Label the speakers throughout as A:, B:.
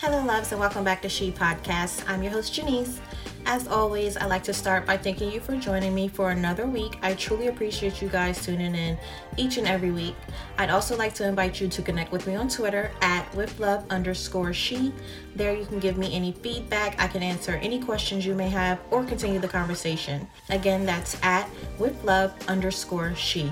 A: Hello, loves, and welcome back to She Podcast. I'm your host, Janice. As always, I'd like to start by thanking you for joining me for another week. I truly appreciate you guys tuning in each and every week. I'd also like to invite you to connect with me on Twitter at with love underscore she. There you can give me any feedback. I can answer any questions you may have or continue the conversation. Again, that's at with love underscore she.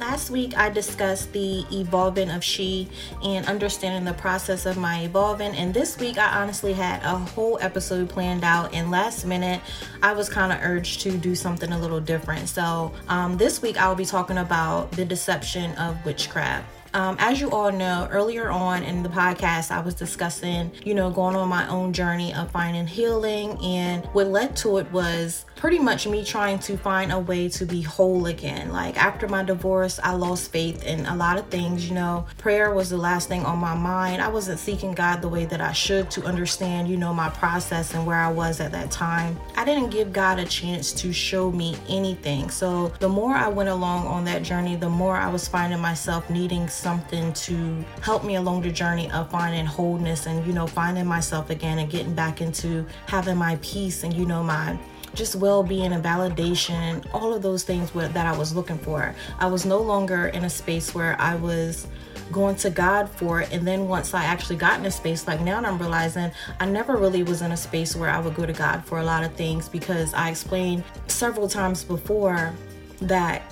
A: Last week, I discussed the evolving of she and understanding the process of my evolving. And this week, I honestly had a whole episode planned out. And last minute, I was kind of urged to do something a little different. So, um, this week, I'll be talking about the deception of witchcraft. Um, as you all know, earlier on in the podcast, I was discussing, you know, going on my own journey of finding healing. And what led to it was pretty much me trying to find a way to be whole again. Like after my divorce, I lost faith in a lot of things. You know, prayer was the last thing on my mind. I wasn't seeking God the way that I should to understand, you know, my process and where I was at that time. I didn't give God a chance to show me anything. So the more I went along on that journey, the more I was finding myself needing something to help me along the journey of finding wholeness and, you know, finding myself again and getting back into having my peace and, you know, my just well-being and validation all of those things that i was looking for. I was no longer in a space where i was going to god for it. And then once i actually got in a space like now and i'm realizing i never really was in a space where i would go to god for a lot of things because i explained several times before that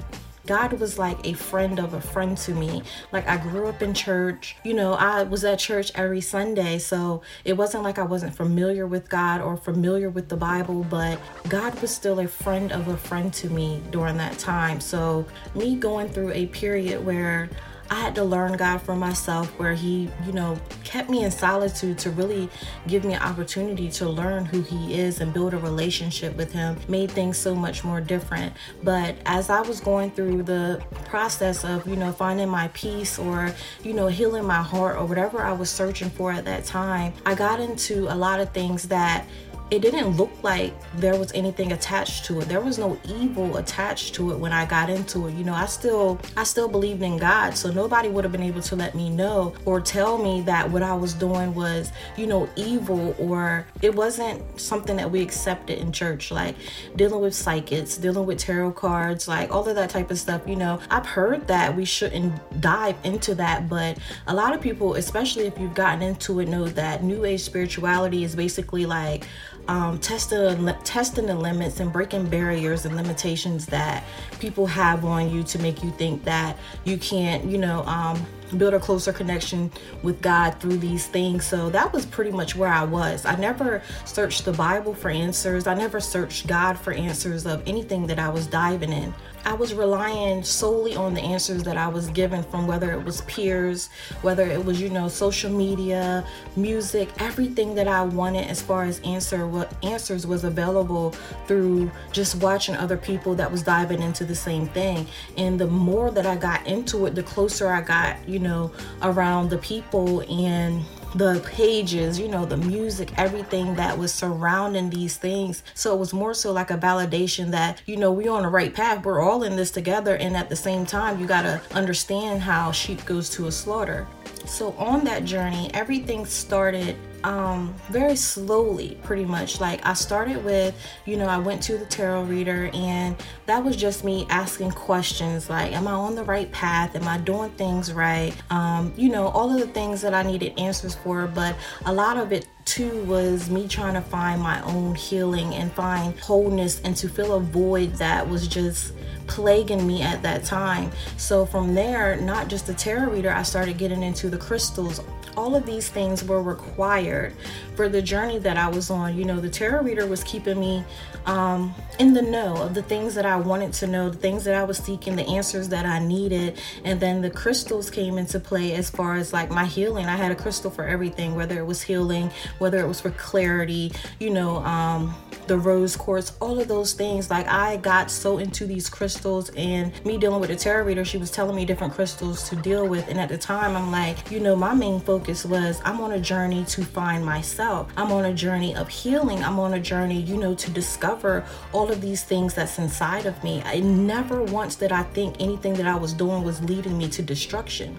A: God was like a friend of a friend to me. Like I grew up in church, you know, I was at church every Sunday, so it wasn't like I wasn't familiar with God or familiar with the Bible, but God was still a friend of a friend to me during that time. So me going through a period where I had to learn God for myself, where He, you know, kept me in solitude to really give me an opportunity to learn who He is and build a relationship with Him, made things so much more different. But as I was going through the process of, you know, finding my peace or, you know, healing my heart or whatever I was searching for at that time, I got into a lot of things that it didn't look like there was anything attached to it. There was no evil attached to it when I got into it. You know, I still I still believed in God, so nobody would have been able to let me know or tell me that what I was doing was, you know, evil or it wasn't something that we accepted in church like dealing with psychics, dealing with tarot cards, like all of that type of stuff, you know. I've heard that we shouldn't dive into that, but a lot of people, especially if you've gotten into it, know that new age spirituality is basically like um, testing testing the limits and breaking barriers and limitations that people have on you to make you think that you can't, you know, um, build a closer connection with God through these things. So that was pretty much where I was. I never searched the Bible for answers. I never searched God for answers of anything that I was diving in. I was relying solely on the answers that I was given from whether it was peers, whether it was, you know, social media, music, everything that I wanted as far as answer what answers was available through just watching other people that was diving into the same thing. And the more that I got into it, the closer I got, you know, around the people and the pages, you know, the music, everything that was surrounding these things. So it was more so like a validation that, you know, we're on the right path. We're all in this together. And at the same time, you got to understand how sheep goes to a slaughter. So on that journey, everything started um very slowly pretty much. Like i started with you know i went to the tarot reader and that was just me asking questions like am i on the right path? Am i doing things right? Um you know all of the things that i needed answers for but a lot of it too was me trying to find my own healing and find wholeness and to fill a void that was just plaguing me at that time. So from there, not just the tarot reader, I started getting into the crystals. All of these things were required for the journey that I was on. You know, the tarot reader was keeping me um, in the know of the things that I wanted to know, the things that I was seeking, the answers that I needed. And then the crystals came into play as far as like my healing. I had a crystal for everything, whether it was healing, whether it was for clarity, you know, um, the rose quartz, all of those things. Like I got so into these crystals and me dealing with a tarot reader, she was telling me different crystals to deal with. And at the time, I'm like, you know, my main focus was I'm on a journey to find myself. I'm on a journey of healing. I'm on a journey, you know, to discover all of these things that's inside of me. I never once did I think anything that I was doing was leading me to destruction.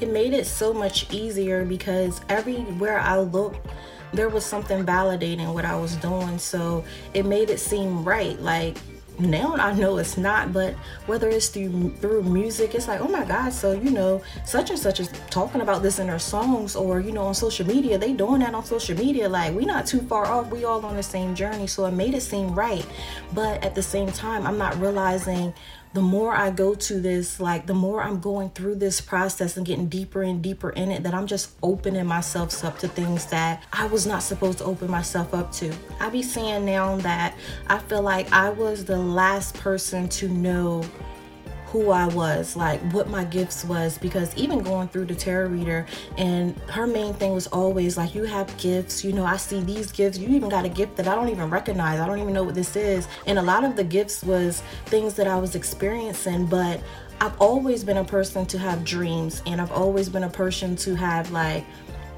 A: it made it so much easier because everywhere I looked, there was something validating what I was doing. So it made it seem right. Like now I know it's not, but whether it's through through music, it's like, oh my God, so you know, such and such is talking about this in their songs, or you know, on social media, they doing that on social media. Like we not too far off, we all on the same journey. So it made it seem right. But at the same time, I'm not realizing the more I go to this, like the more I'm going through this process and getting deeper and deeper in it, that I'm just opening myself up to things that I was not supposed to open myself up to. I be saying now that I feel like I was the last person to know who I was, like what my gifts was, because even going through the tarot reader, and her main thing was always like, you have gifts, you know, I see these gifts, you even got a gift that I don't even recognize, I don't even know what this is. And a lot of the gifts was things that I was experiencing, but I've always been a person to have dreams, and I've always been a person to have like,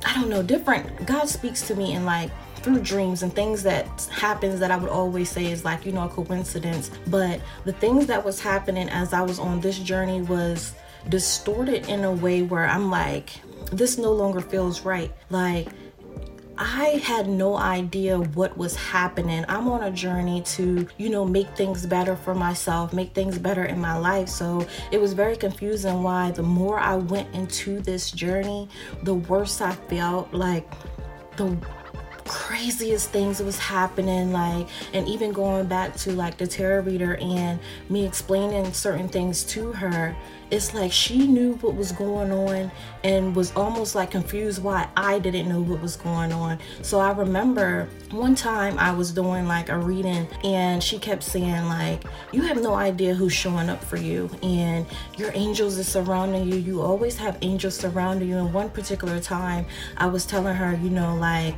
A: I don't know, different. God speaks to me in like through dreams and things that happens that I would always say is like, you know, a coincidence. But the things that was happening as I was on this journey was distorted in a way where I'm like, this no longer feels right. Like, I had no idea what was happening. I'm on a journey to, you know, make things better for myself, make things better in my life. So it was very confusing why the more I went into this journey, the worse I felt. Like, the craziest things was happening like and even going back to like the tarot reader and me explaining certain things to her it's like she knew what was going on and was almost like confused why I didn't know what was going on. So I remember one time I was doing like a reading and she kept saying like you have no idea who's showing up for you and your angels are surrounding you. You always have angels surrounding you. And one particular time I was telling her, you know, like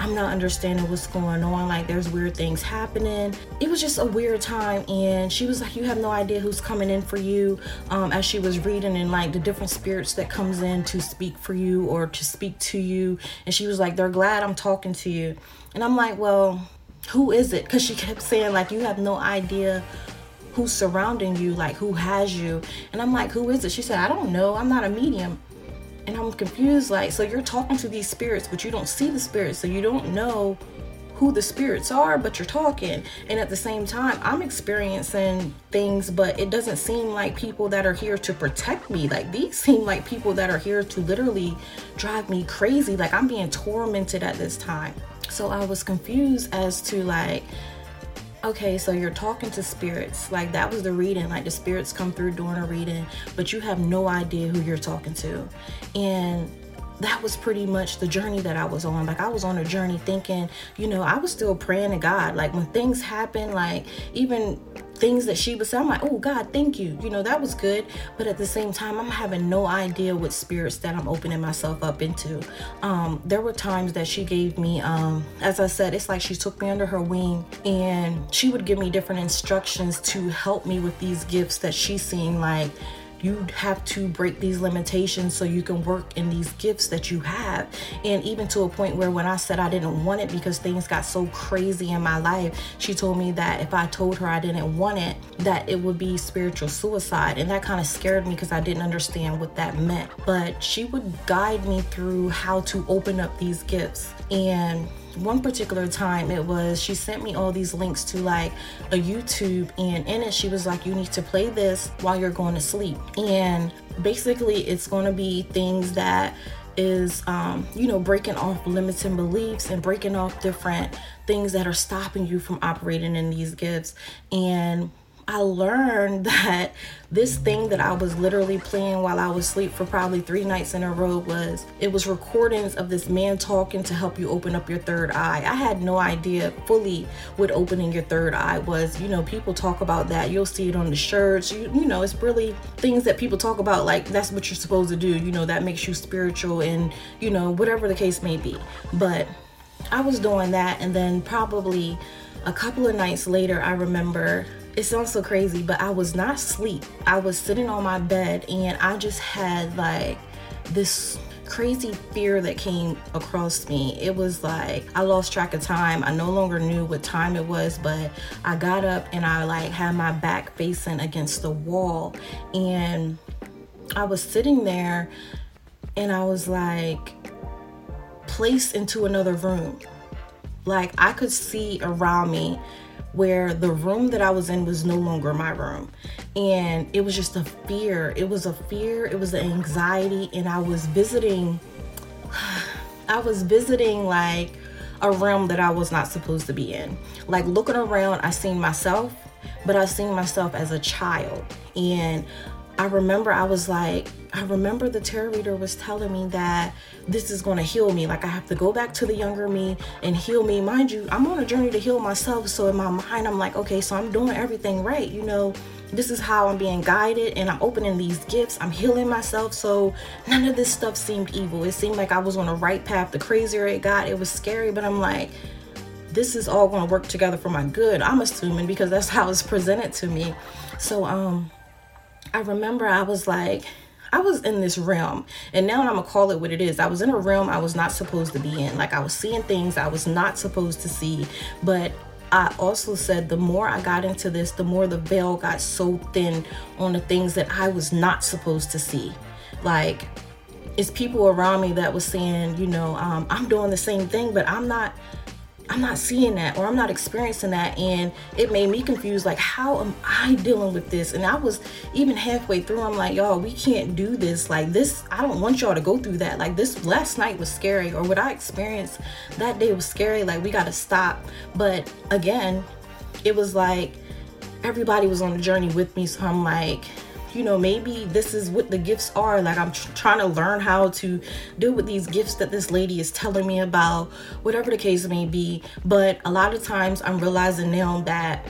A: I'm not understanding what's going on. Like, there's weird things happening. It was just a weird time. And she was like, You have no idea who's coming in for you. Um, as she was reading, and like the different spirits that comes in to speak for you or to speak to you. And she was like, They're glad I'm talking to you. And I'm like, Well, who is it? Because she kept saying, like, you have no idea who's surrounding you, like, who has you. And I'm like, Who is it? She said, I don't know. I'm not a medium. And I'm confused, like, so you're talking to these spirits, but you don't see the spirits, so you don't know who the spirits are, but you're talking. And at the same time, I'm experiencing things, but it doesn't seem like people that are here to protect me. Like these seem like people that are here to literally drive me crazy. Like I'm being tormented at this time. So I was confused as to like okay, so you're talking to spirits. Like that was the reading. Like the spirits come through during a reading, but you have no idea who you're talking to. And that was pretty much the journey that I was on. Like I was on a journey thinking, you know, I was still praying to God. Like when things happen, like even things that she was saying, I'm like, oh God, thank you. You know, that was good. But at the same time, I'm having no idea what spirits that I'm opening myself up into. Um, there were times that she gave me, um, as I said, it's like she took me under her wing and she would give me different instructions to help me with these gifts that she's seeing like you have to break these limitations so you can work in these gifts that you have. And even to a point where when I said I didn't want it because things got so crazy in my life, she told me that if I told her I didn't want it, that it would be spiritual suicide. And that kind of scared me because I didn't understand what that meant. But she would guide me through how to open up these gifts. And one particular time it was she sent me all these links to like a YouTube and in it she was like you need to play this while you're going to sleep. And basically it's going to be things that is um, you know breaking off limiting beliefs and breaking off different things that are stopping you from operating in these gifts. And I learned that this thing that I was literally playing while I was asleep for probably three nights in a row was it was recordings of this man talking to help you open up your third eye. I had no idea fully what opening your third eye was. You know, people talk about that. You'll see it on the shirts. You you know, it's really things that people talk about like that's what you're supposed to do. You know, that makes you spiritual and you know, whatever the case may be. But I was doing that and then probably a couple of nights later I remember it sounds so crazy, but I was not asleep. I was sitting on my bed and I just had like this crazy fear that came across me. It was like I lost track of time. I no longer knew what time it was, but I got up and I like had my back facing against the wall and I was sitting there and I was like placed into another room. Like I could see around me where the room that I was in was no longer my room. And it was just a fear. It was a fear, it was an anxiety, and I was visiting I was visiting like a realm that I was not supposed to be in. Like looking around, I seen myself, but I seen myself as a child. And I remember I was like, I remember the tarot reader was telling me that this is going to heal me. Like, I have to go back to the younger me and heal me. Mind you, I'm on a journey to heal myself. So, in my mind, I'm like, okay, so I'm doing everything right. You know, this is how I'm being guided and I'm opening these gifts. I'm healing myself. So, none of this stuff seemed evil. It seemed like I was on the right path. The crazier it got, it was scary, but I'm like, this is all going to work together for my good. I'm assuming because that's how it's presented to me. So, um, I remember I was like, I was in this realm, and now I'm gonna call it what it is. I was in a realm I was not supposed to be in. Like I was seeing things I was not supposed to see, but I also said the more I got into this, the more the veil got so thin on the things that I was not supposed to see. Like, it's people around me that was saying, you know, um, I'm doing the same thing, but I'm not I'm not seeing that or I'm not experiencing that. And it made me confused like, how am I dealing with this? And I was even halfway through, I'm like, y'all, we can't do this. Like, this, I don't want y'all to go through that. Like, this last night was scary, or what I experienced that day was scary. Like, we got to stop. But again, it was like everybody was on the journey with me. So I'm like, you know, maybe this is what the gifts are. Like, I'm tr- trying to learn how to deal with these gifts that this lady is telling me about, whatever the case may be. But a lot of times I'm realizing now that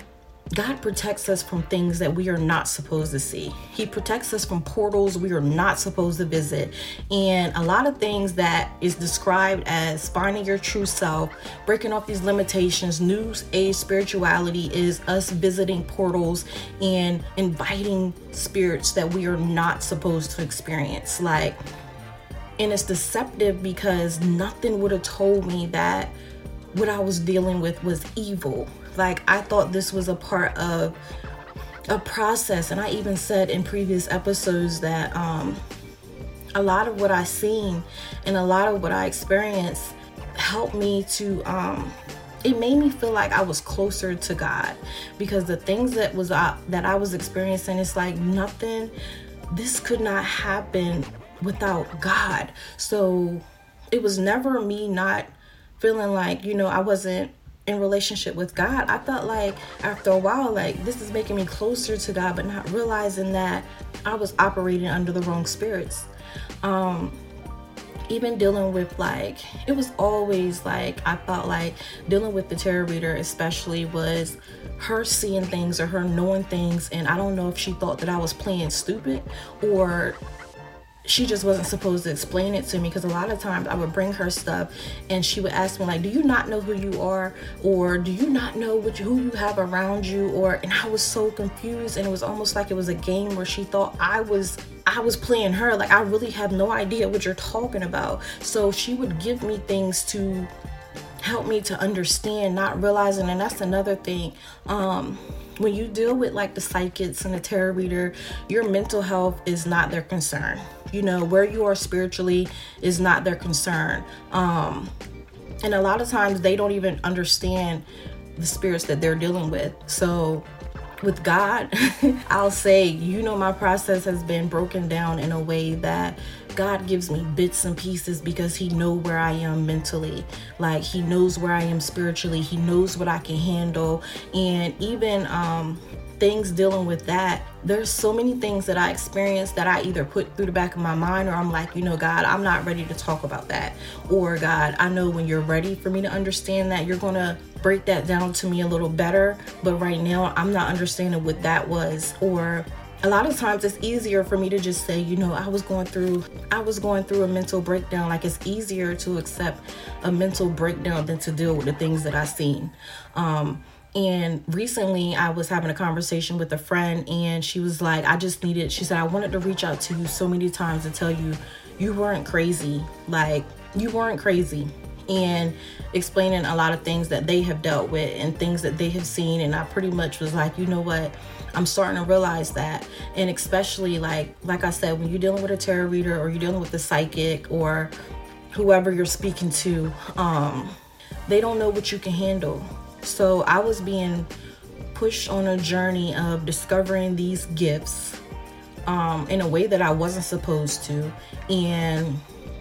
A: God protects us from things that we are not supposed to see. He protects us from portals we are not supposed to visit. And a lot of things that is described as finding your true self, breaking off these limitations, new age spirituality is us visiting portals and inviting spirits that we are not supposed to experience. Like, and it's deceptive because nothing would have told me that what I was dealing with was evil like I thought this was a part of a process, and I even said in previous episodes that um, a lot of what I seen and a lot of what I experienced helped me to um, it made me feel like I was closer to God because the things that was uh, that I was experiencing it's like nothing this could not happen without God. So it was never me not feeling like, you know, I wasn't in relationship with God, I felt like after a while, like this is making me closer to God, but not realizing that I was operating under the wrong spirits. Um, even dealing with like it was always like I felt like dealing with the tarot reader especially was her seeing things or her knowing things and I don't know if she thought that I was playing stupid or she just wasn't supposed to explain it to me because a lot of times I would bring her stuff and she would ask me like, "Do you not know who you are?" or "Do you not know who you have around you?" or and I was so confused and it was almost like it was a game where she thought I was I was playing her like I really have no idea what you're talking about. So she would give me things to help me to understand, not realizing and that's another thing. Um when you deal with like the psychics and the tarot reader, your mental health is not their concern. You know, where you are spiritually is not their concern. Um, and a lot of times they don't even understand the spirits that they're dealing with. So with God, I'll say, you know, my process has been broken down in a way that God gives me bits and pieces because he know where I am mentally. Like he knows where I am spiritually. He knows what I can handle. And even um things dealing with that, there's so many things that I experienced that I either put through the back of my mind or I'm like, you know, God, I'm not ready to talk about that. Or God, I know when you're ready for me to understand that, you're to break that down to me a little better. But right now, I'm not understanding what that was. Or a lot of times it's easier for me to just say you know i was going through i was going through a mental breakdown like it's easier to accept a mental breakdown than to deal with the things that i've seen um and recently I was having a conversation with a friend and she was like, I just needed, she said, I wanted to reach out to you so many times to tell you you weren't crazy. Like, you weren't crazy. And explaining a lot of things that they have dealt with and things that they have seen. And I pretty much was like, you know what? I'm starting to realize that. And especially like like I said, when you're dealing with a tarot reader or you're dealing with a psychic or whoever you're speaking to, um, they don't know what you can handle. So I was being pushed on a journey of discovering these gifts um, in a way that I wasn't supposed to. And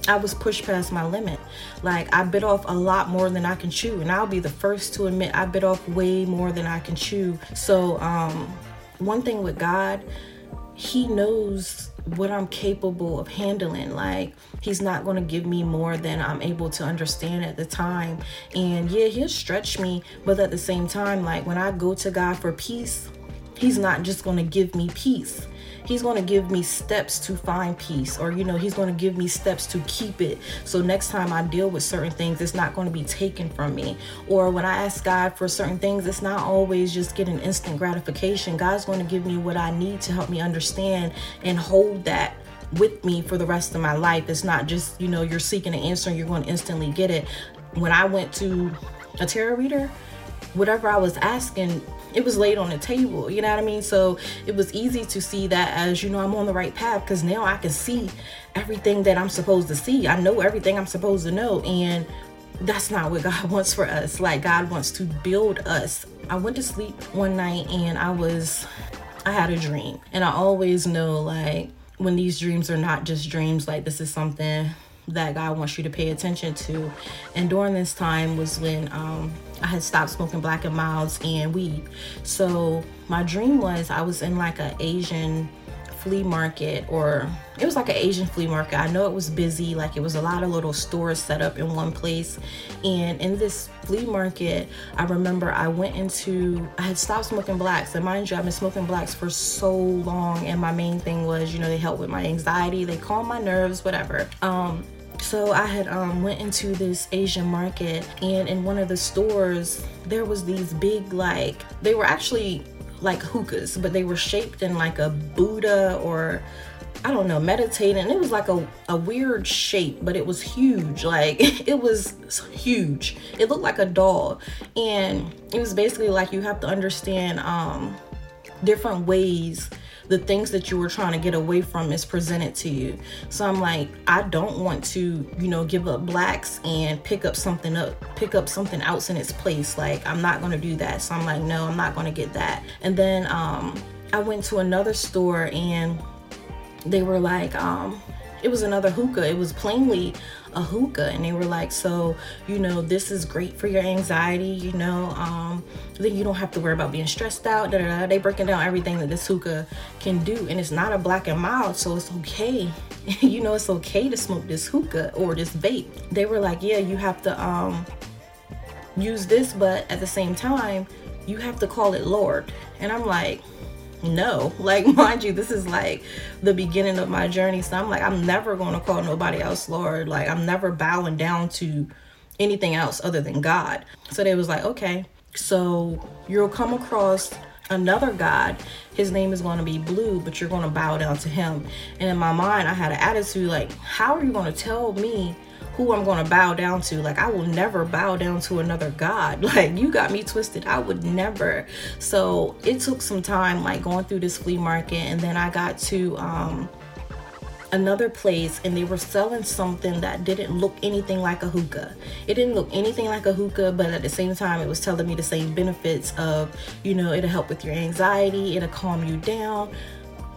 A: I was pushed past my limit. Like I bit off a lot more than I can chew, and I'll be the first to admit I bit off way more than I can chew. So, um, one thing with God, He knows what I'm capable of handling. Like, He's not going to give me more than I'm able to understand at the time. And yeah, He'll stretch me, but at the same time, like when I go to God for peace, He's not just going to give me peace he's going to give me steps to find peace or you know he's going to give me steps to keep it. So next time i deal with certain things it's not going to be taken from me. Or when i ask god for certain things it's not always just getting instant gratification. God's going to give me what i need to help me understand and hold that with me for the rest of my life. It's not just you know you're seeking an answer and you're going to instantly get it. When i went to a tarot reader whatever i was asking it was laid on the table you know what i mean? So it was easy to see that as you know i'm on the right path because now i can see everything that i'm supposed to see. I know everything i'm supposed to know and that's not what god wants for us. Like god wants to build us. I went to sleep one night and i was i had a dream. And i always know like when these dreams are not just dreams like this is something that God wants you to pay attention to. And during this time was when um, I had stopped smoking black and milds and weed. So my dream was I was in like an Asian flea market or it was like an Asian flea market. I know it was busy, like it was a lot of little stores set up in one place. And in this flea market, I remember I went into, I had stopped smoking blacks. And mind you, I've been smoking blacks for so long. And my main thing was, you know, they help with my anxiety, they calm my nerves, whatever. Um, so I had um, went into this Asian market, and in one of the stores, there was these big like they were actually like hookahs, but they were shaped in like a Buddha or I don't know, meditating. It was like a, a weird shape, but it was huge. Like it was huge. It looked like a doll. And it was basically like you have to understand um different ways the things that you were trying to get away from is presented to you. So I'm like, I don't want to, you know, give up blacks and pick up something up, pick up something else in its place. Like, I'm not going to do that. So I'm like, no, I'm not going to get that. And then um, I went to another store and they were like, um, it was another hookah. It was plainly a hookah. And they were like so you know this is great for your anxiety you know um then you don't have to worry about being stressed out da, da, da. they breaking down everything that this hookah can do. And it's not a black and mild so it's okay. You know it's okay to smoke this hookah or this vape. They were like yeah you have to um use this but at the same time you have to call it lord. And i'm like no. Like mind you this is like the beginning of my journey. So i'm like i'm never going to call nobody else lord. Like i'm never bowing down to anything else other than god. So they was like okay so you'll come across another god. His name is going to be blue but you're going to bow down to him. And in my mind i had an attitude like how are you going to tell me who I'm going to bow down to. Like, I will never bow down to another God. Like, you got me twisted. I would never. So, it took some time, like, going through this flea market. And then I got to, um, another place and they were selling something that didn't look anything like a hookah. It didn't look anything like a hookah, but at the same time, it was telling me the same benefits of, you know, it'll help with your anxiety, it'll calm you down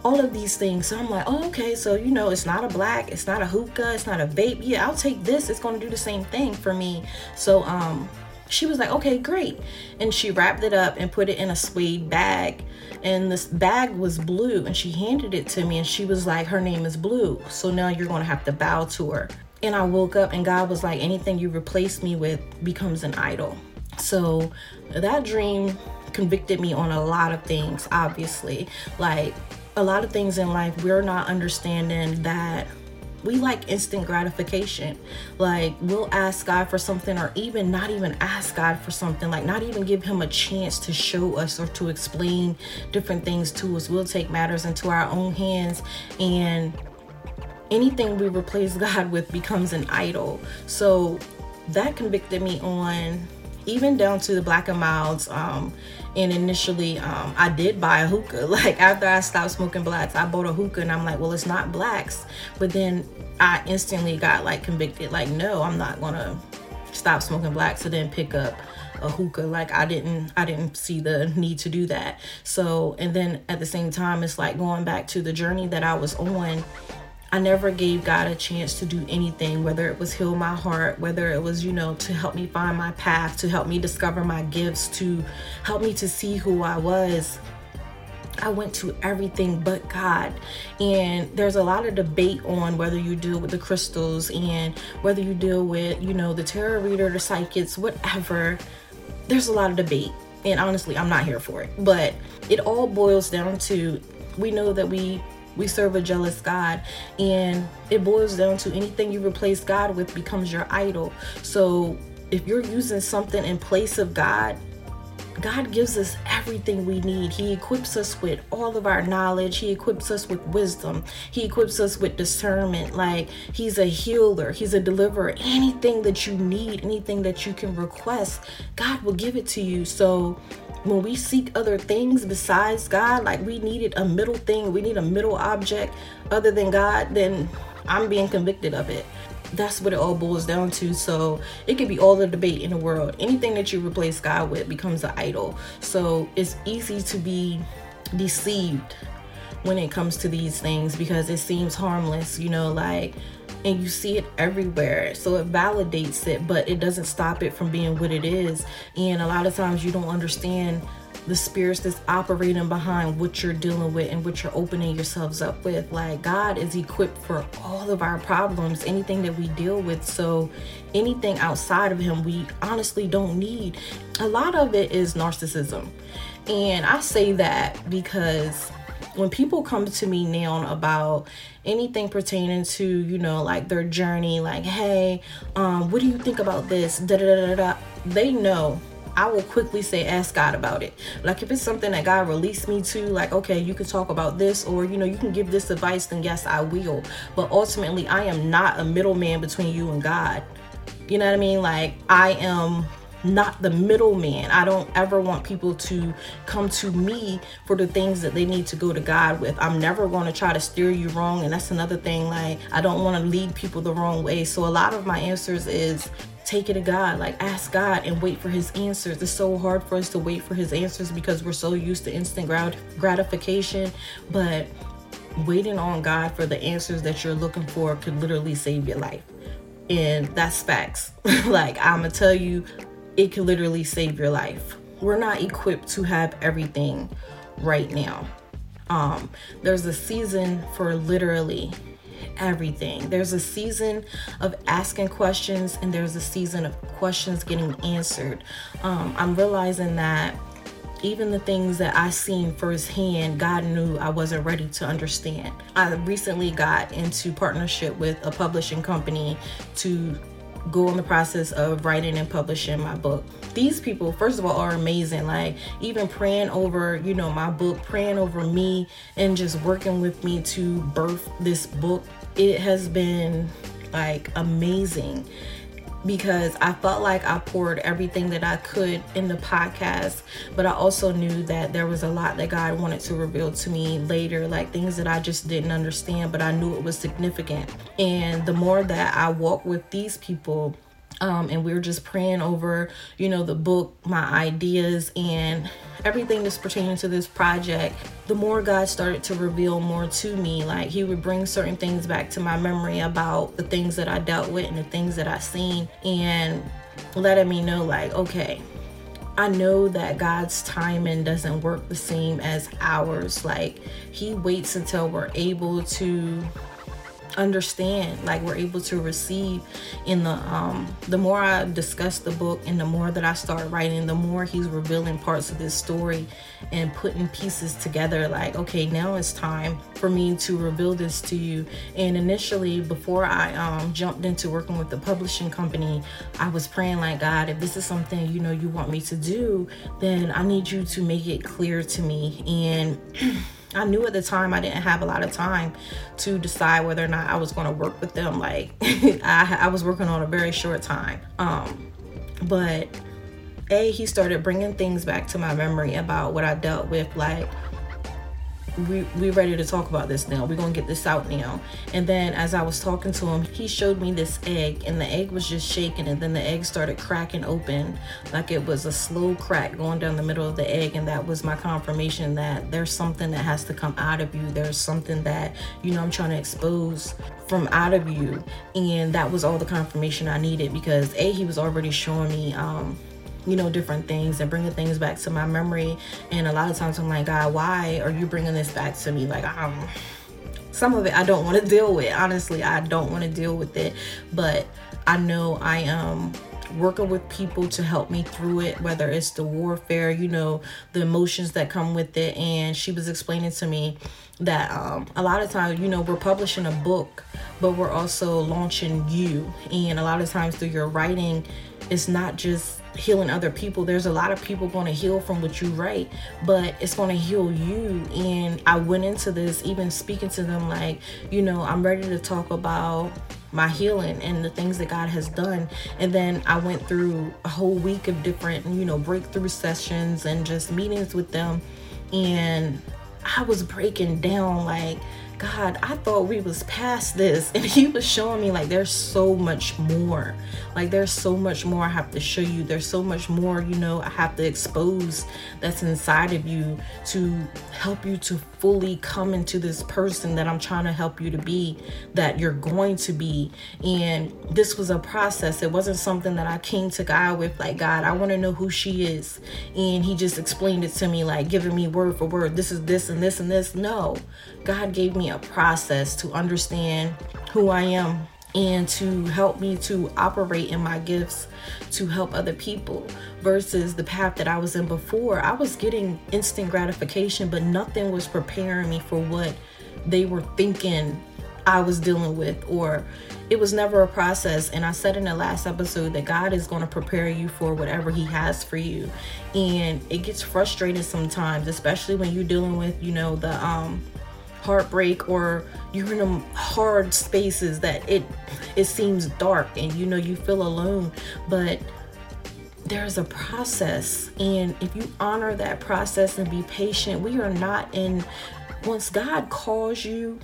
A: all of these things. So I'm like, oh, okay, so you know, it's not a black, it's not a hookah, it's not a vape. Yeah, I'll take this. It's gonna do the same thing for me. So um she was like, okay, great. And she wrapped it up and put it in a suede bag. And this bag was blue. And she handed it to me and she was like, her name is Blue. So now you're gonna have to bow to her. And I woke up and God was like, anything you replace me with becomes an idol. So that dream convicted me on a lot of things, obviously. Like a lot of things in life we're not understanding that we like instant gratification. Like, we'll ask God for something, or even not even ask God for something, like, not even give Him a chance to show us or to explain different things to us. We'll take matters into our own hands, and anything we replace God with becomes an idol. So, that convicted me on even down to the black and milds. Um, and initially, um, I did buy a hookah. Like after I stopped smoking blacks, I bought a hookah, and I'm like, well, it's not blacks. But then I instantly got like convicted. Like, no, I'm not gonna stop smoking blacks so then pick up a hookah like i didn't i didn't see the need to do that so and then at the same time it's like going back to the journey that i was on I never gave God a chance to do anything, whether it was heal my heart, whether it was, you know, to help me find my path, to help me discover my gifts, to help me to see who I was. I went to everything but God. And there's a lot of debate on whether you deal with the crystals and whether you deal with, you know, the tarot reader, the psychics, whatever. There's a lot of debate. And honestly, I'm not here for it. But it all boils down to we know that we we serve a jealous God, and it boils down to anything you replace God with becomes your idol. So if you're using something in place of God, God gives us everything we need. He equips us with all of our knowledge. He equips us with wisdom. He equips us with discernment. Like He's a healer, He's a deliverer. Anything that you need, anything that you can request, God will give it to you. So when we seek other things besides God, like we needed a middle thing, we need a middle object other than God, then I'm being convicted of it. That's what it all boils down to. So it could be all the debate in the world. Anything that you replace God with becomes an idol. So it's easy to be deceived when it comes to these things because it seems harmless, you know, like and you see it everywhere. So it validates it, but it doesn't stop it from being what it is. And a lot of times you don't understand the spirits that's operating behind what you're dealing with and what you're opening yourselves up with. Like God is equipped for all of our problems, anything that we deal with. So anything outside of Him, we honestly don't need. A lot of it is narcissism. And I say that because when people come to me now about anything pertaining to you know like their journey like hey um what do you think about this da da da da they know I will quickly say, ask God about it. Like, if it's something that God released me to, like, okay, you can talk about this, or you know, you can give this advice, then yes, I will. But ultimately, I am not a middleman between you and God. You know what I mean? Like, I am not the middleman. I don't ever want people to come to me for the things that they need to go to God with. I'm never going to try to steer you wrong. And that's another thing. Like, I don't want to lead people the wrong way. So, a lot of my answers is take it to God. Like, ask God and wait for His answers. It's so hard for us to wait for His answers because we're so used to instant grat- gratification. But waiting on God for the answers that you're looking for could literally save your life. And that's facts. like, I'm going to tell you it can literally save your life. We're not equipped to have everything right now. Um, there's a season for literally everything. There's a season of asking questions, and there's a season of questions getting answered. Um, I'm realizing that even the things that I seen firsthand, God knew I wasn't ready to understand. I recently got into partnership with a publishing company to go in the process of writing and publishing my book. These people, first of all, are amazing. Like, even praying over, you know, my book, praying over me, and just working with me to birth this book. It has been like amazing because I felt like I poured everything that I could in the podcast, but I also knew that there was a lot that God wanted to reveal to me later, like things that I just didn't understand, but I knew it was significant. And the more that I walk with these people, um, and we were just praying over, you know, the book, my ideas, and everything that's pertaining to this project. The more God started to reveal more to me, like He would bring certain things back to my memory about the things that I dealt with and the things that I seen, and letting me know, like, okay, I know that God's timing doesn't work the same as ours. Like, He waits until we're able to understand like we're able to receive in the um the more i discuss the book and the more that i start writing the more he's revealing parts of this story and putting pieces together like okay now it's time for me to reveal this to you. And initially before i um jumped into working with the publishing company i was praying like god if this is something you know you want me to do then i need you to make it clear to me. And I knew at the time I didn't have a lot of time to decide whether or not I was going to work with them. Like I, I was working on a very short time. Um, but a he started bringing things back to my memory about what I dealt with like we we ready to talk about this now. We're gonna get this out now. And then as I was talking to him, he showed me this egg, and the egg was just shaking, and then the egg started cracking open like it was a slow crack going down the middle of the egg, and that was my confirmation that there's something that has to come out of you. There's something that you know I'm trying to expose from out of you, and that was all the confirmation I needed because a he was already showing me um you know, different things and bringing things back to my memory. And a lot of times I'm like, God, why are you bringing this back to me? Like, um, some of it I don't want to deal with. Honestly, I don't want to deal with it. But I know I am working with people to help me through it, whether it's the warfare, you know, the emotions that come with it. And she was explaining to me that um, a lot of times, you know, we're publishing a book, but we're also launching you. And a lot of times through your writing, it's not just healing other people. There's a lot of people going to heal from what you write, but it's going to heal you. And I went into this even speaking to them like, you know, I'm ready to talk about my healing and the things that God has done. And then I went through a whole week of different, you know, breakthrough sessions and just meetings with them. And I was breaking down like, God, I thought we was past this. And he was showing me like there's so much more. Like there's so much more I have to show you. There's so much more, you know, I have to expose that's inside of you to help you to fully come into this person that I'm trying to help you to be, that you're going to be. And this was a process. It wasn't something that I came to God with, like, God, I want to know who she is. And He just explained it to me, like giving me word for word, this is this and this and this. No, God gave me a process to understand who I am and to help me to operate in my gifts to help other people versus the path that I was in before. I was getting instant gratification, but nothing was preparing me for what they were thinking I was dealing with, or it was never a process. And I said in the last episode that God is going to prepare you for whatever He has for you. And it gets frustrating sometimes, especially when you're dealing with, you know, the, um, heartbreak or you're in hard spaces that it it seems dark and you know you feel alone. But there's a process. And if you honor that process and be patient we are not in once god calls you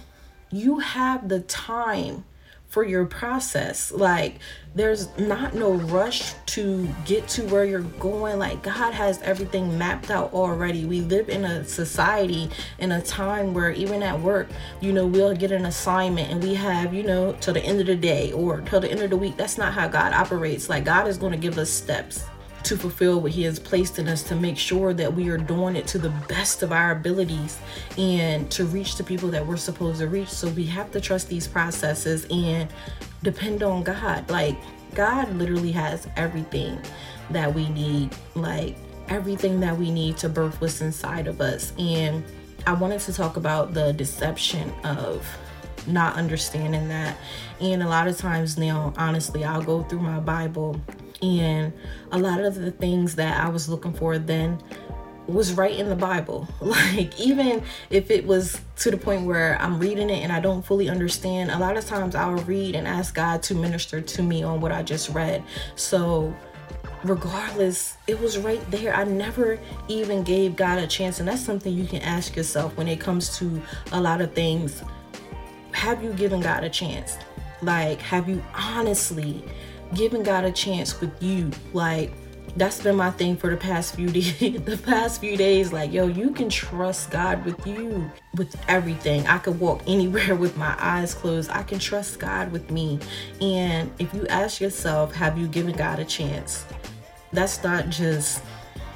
A: you have the time for your process. Like there's not no rush to get to where you're going. Like God has everything mapped out already. We live in a society in a time where even at work, you know, we'll get an assignment and we have, you know, till the end of the day or till the end of the week. That's not how God operates. Like God is going to give us steps to fulfill what He has placed in us to make sure that we are doing it to the best of our abilities and to reach the people that we're supposed to reach. So we have to trust these processes and depend on God. Like, God literally has everything that we need, like, everything that we need to birth what's inside of us. And I wanted to talk about the deception of not understanding that. And a lot of times now, honestly, I'll go through my Bible and a lot of the things that I was looking for then was right in the Bible. Like, even if it was to the point where I'm reading it and I don't fully understand, a lot of times I'll read and ask God to minister to me on what I just read. So, regardless, it was right there. I never even gave God a chance. And that's something you can ask yourself when it comes to a lot of things. Have you given God a chance? Like, have you honestly giving God a chance with you. Like that's been my thing for the past few days. the past few days, like yo, you can trust God with you with everything. I could walk anywhere with my eyes closed. I can trust God with me. And if you ask yourself, have you given God a chance? That's not just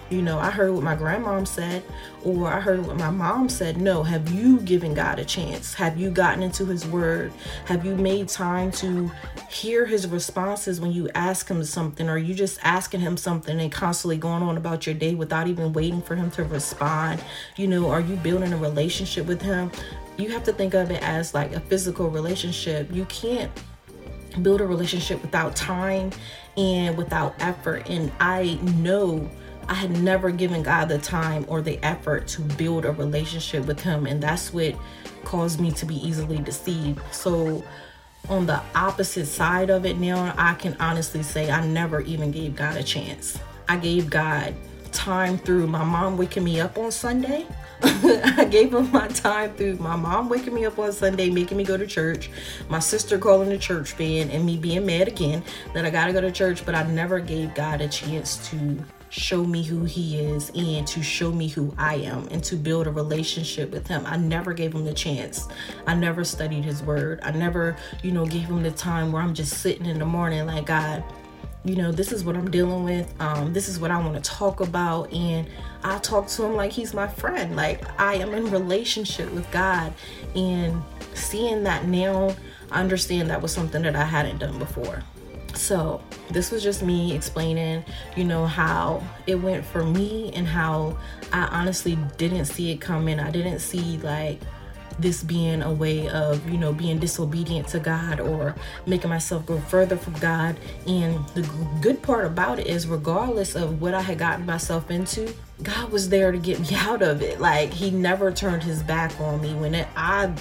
A: you know, I heard what my grandmom said, or I heard what my mom said. No, have you given God a chance? Have you gotten into His Word? Have you made time to hear His responses when you ask Him something, or you just asking Him something and constantly going on about your day without even waiting for Him to respond? You know, are you building a relationship with Him? You have to think of it as like a physical relationship. You can't build a relationship without time and without effort. And I know I had never given God the time or the effort to build a relationship with Him, and that's what caused me to be easily deceived. So, on the opposite side of it now, I can honestly say I never even gave God a chance. I gave God time through my mom waking me up on Sunday. I gave him my time through my mom waking me up on Sunday, making me go to church, my sister calling the church fan, and me being mad again that I gotta go to church. But I never gave God a chance to show me who he is and to show me who I am and to build a relationship with him. I never gave him the chance. I never studied his word. I never, you know, gave him the time where I'm just sitting in the morning like, God, you know, this is what I'm dealing with. Um, this is what I want to talk about. And I talk to him like he's my friend. Like I am in relationship with God. And seeing that now, I understand that was something that I hadn't done before. So this was just me explaining, you know, how it went for me and how I honestly didn't see it coming. I didn't see like this being a way of, you know, being disobedient to God or making myself go further from God. And the good part about it is, regardless of what I had gotten myself into, God was there to get me out of it. Like, He never turned His back on me when it, I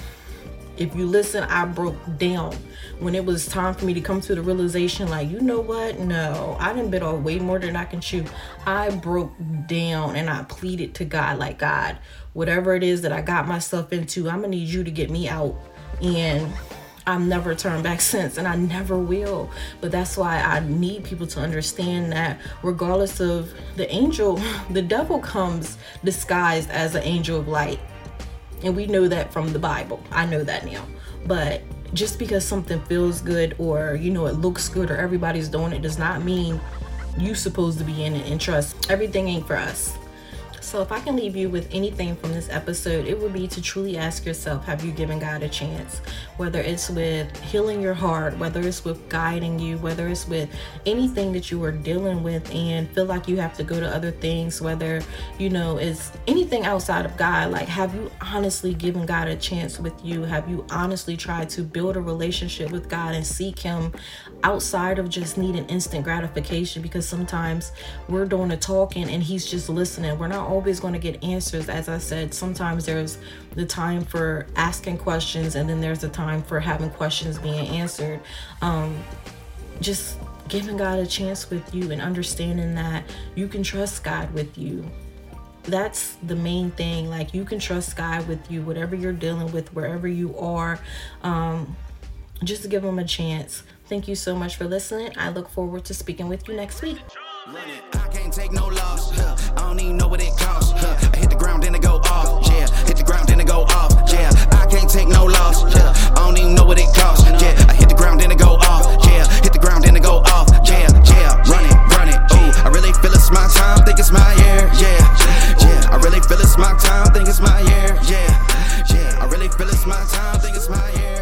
A: if you listen, I broke down when it was time for me to come to the realization, like, you know what? No, I didn't bit off way more than I can chew. I broke down and I pleaded to God, like, God, whatever it is that I got myself into, I'm gonna need you to get me out. And I've never turned back since, and I never will. But that's why I need people to understand that, regardless of the angel, the devil comes disguised as an angel of light. And we know that from the Bible. I know that now. But just because something feels good or you know it looks good or everybody's doing it does not mean you supposed to be in it and trust everything ain't for us so, if I can leave you with anything from this episode, it would be to truly ask yourself have you given God a chance? Whether it's with healing your heart, whether it's with guiding you, whether it's with anything that you are dealing with and feel like you have to go to other things, whether, you know, it's anything outside of God. Like, have you honestly given God a chance with you? Have you honestly tried to build a relationship with God and seek Him outside of just needing instant gratification? Because sometimes we're doing the talking and He's just listening. We're not always going to get answers. As I said, sometimes there's the time for asking questions, and then there's the time for having questions being answered. Um, just giving God a chance with you and understanding that you can trust God with you. That's the main thing. Like, you can trust God with you, whatever you're dealing with, wherever you are. Um, just give Him a chance. Thank you so much for listening. I look forward to speaking with you next week. Running. I can't take no loss. Huh. I don't even know what it costs. Huh. I hit the ground then it go off. Yeah, hit the ground then it go off. Yeah, I can't take no loss. Yeah, I don't even know what it costs. Yeah, I hit the ground then it go
B: off. Yeah, hit the ground then it go off. Yeah, yeah, run it, run it. Ooh, I really feel it's my time. Think it's my year. Yeah, yeah, I really feel it's my time. Think it's my year. Yeah, yeah, I really feel it's my time. Think it's my year.